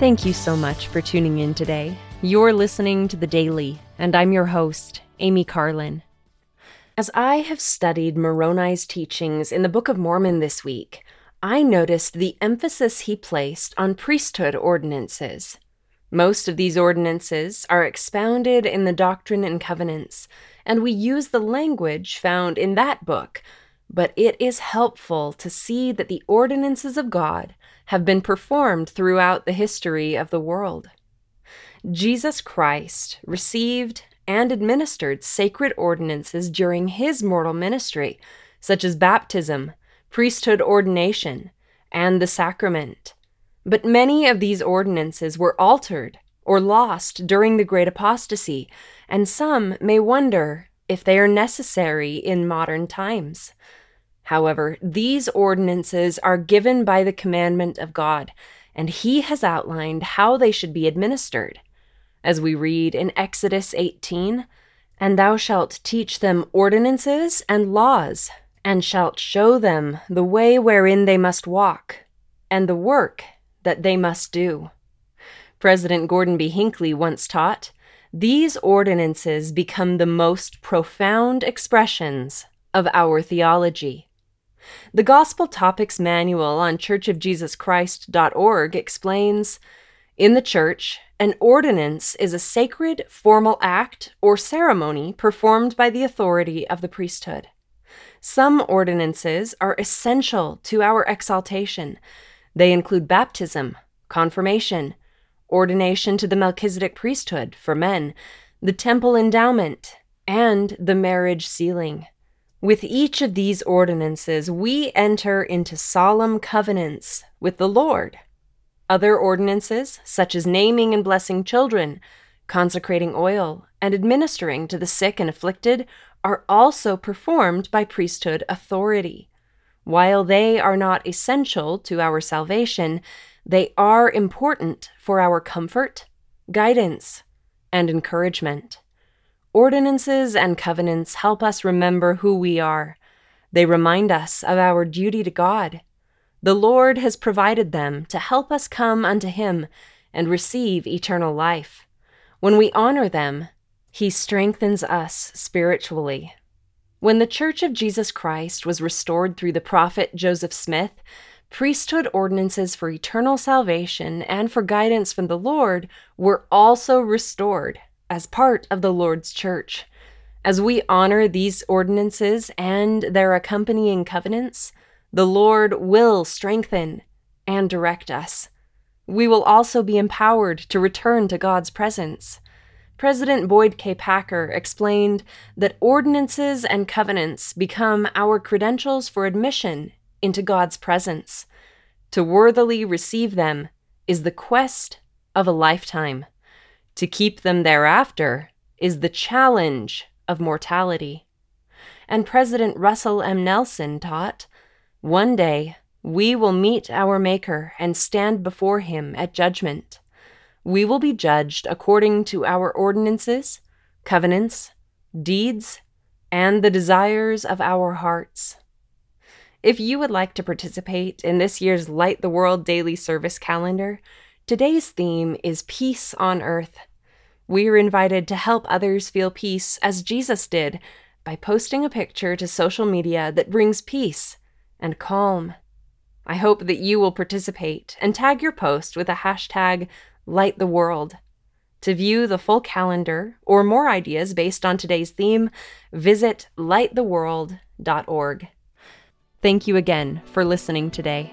Thank you so much for tuning in today. You're listening to The Daily, and I'm your host, Amy Carlin. As I have studied Moroni's teachings in the Book of Mormon this week, I noticed the emphasis he placed on priesthood ordinances. Most of these ordinances are expounded in the Doctrine and Covenants, and we use the language found in that book, but it is helpful to see that the ordinances of God have been performed throughout the history of the world. Jesus Christ received and administered sacred ordinances during his mortal ministry, such as baptism, priesthood ordination, and the sacrament. But many of these ordinances were altered or lost during the Great Apostasy, and some may wonder if they are necessary in modern times. However, these ordinances are given by the commandment of God, and He has outlined how they should be administered. As we read in Exodus 18, And thou shalt teach them ordinances and laws, and shalt show them the way wherein they must walk, and the work that they must do. President Gordon B. Hinckley once taught these ordinances become the most profound expressions of our theology. The Gospel Topics Manual on churchofjesuschrist.org explains In the church, an ordinance is a sacred, formal act or ceremony performed by the authority of the priesthood. Some ordinances are essential to our exaltation, they include baptism, confirmation, ordination to the Melchizedek priesthood for men, the temple endowment, and the marriage sealing. With each of these ordinances, we enter into solemn covenants with the Lord. Other ordinances, such as naming and blessing children, consecrating oil, and administering to the sick and afflicted, are also performed by priesthood authority. While they are not essential to our salvation, they are important for our comfort, guidance, and encouragement. Ordinances and covenants help us remember who we are. They remind us of our duty to God. The Lord has provided them to help us come unto Him and receive eternal life. When we honor them, He strengthens us spiritually. When the Church of Jesus Christ was restored through the prophet Joseph Smith, priesthood ordinances for eternal salvation and for guidance from the Lord were also restored as part of the Lord's church. As we honor these ordinances and their accompanying covenants, the Lord will strengthen and direct us. We will also be empowered to return to God's presence. President Boyd K. Packer explained that ordinances and covenants become our credentials for admission into God's presence. To worthily receive them is the quest of a lifetime. To keep them thereafter is the challenge of mortality. And President Russell M. Nelson taught one day we will meet our Maker and stand before him at judgment we will be judged according to our ordinances, covenants, deeds, and the desires of our hearts. If you would like to participate in this year's Light the World daily service calendar, today's theme is Peace on Earth. We are invited to help others feel peace as Jesus did by posting a picture to social media that brings peace and calm. I hope that you will participate and tag your post with a hashtag Light the World. To view the full calendar or more ideas based on today's theme, visit lighttheworld.org. Thank you again for listening today.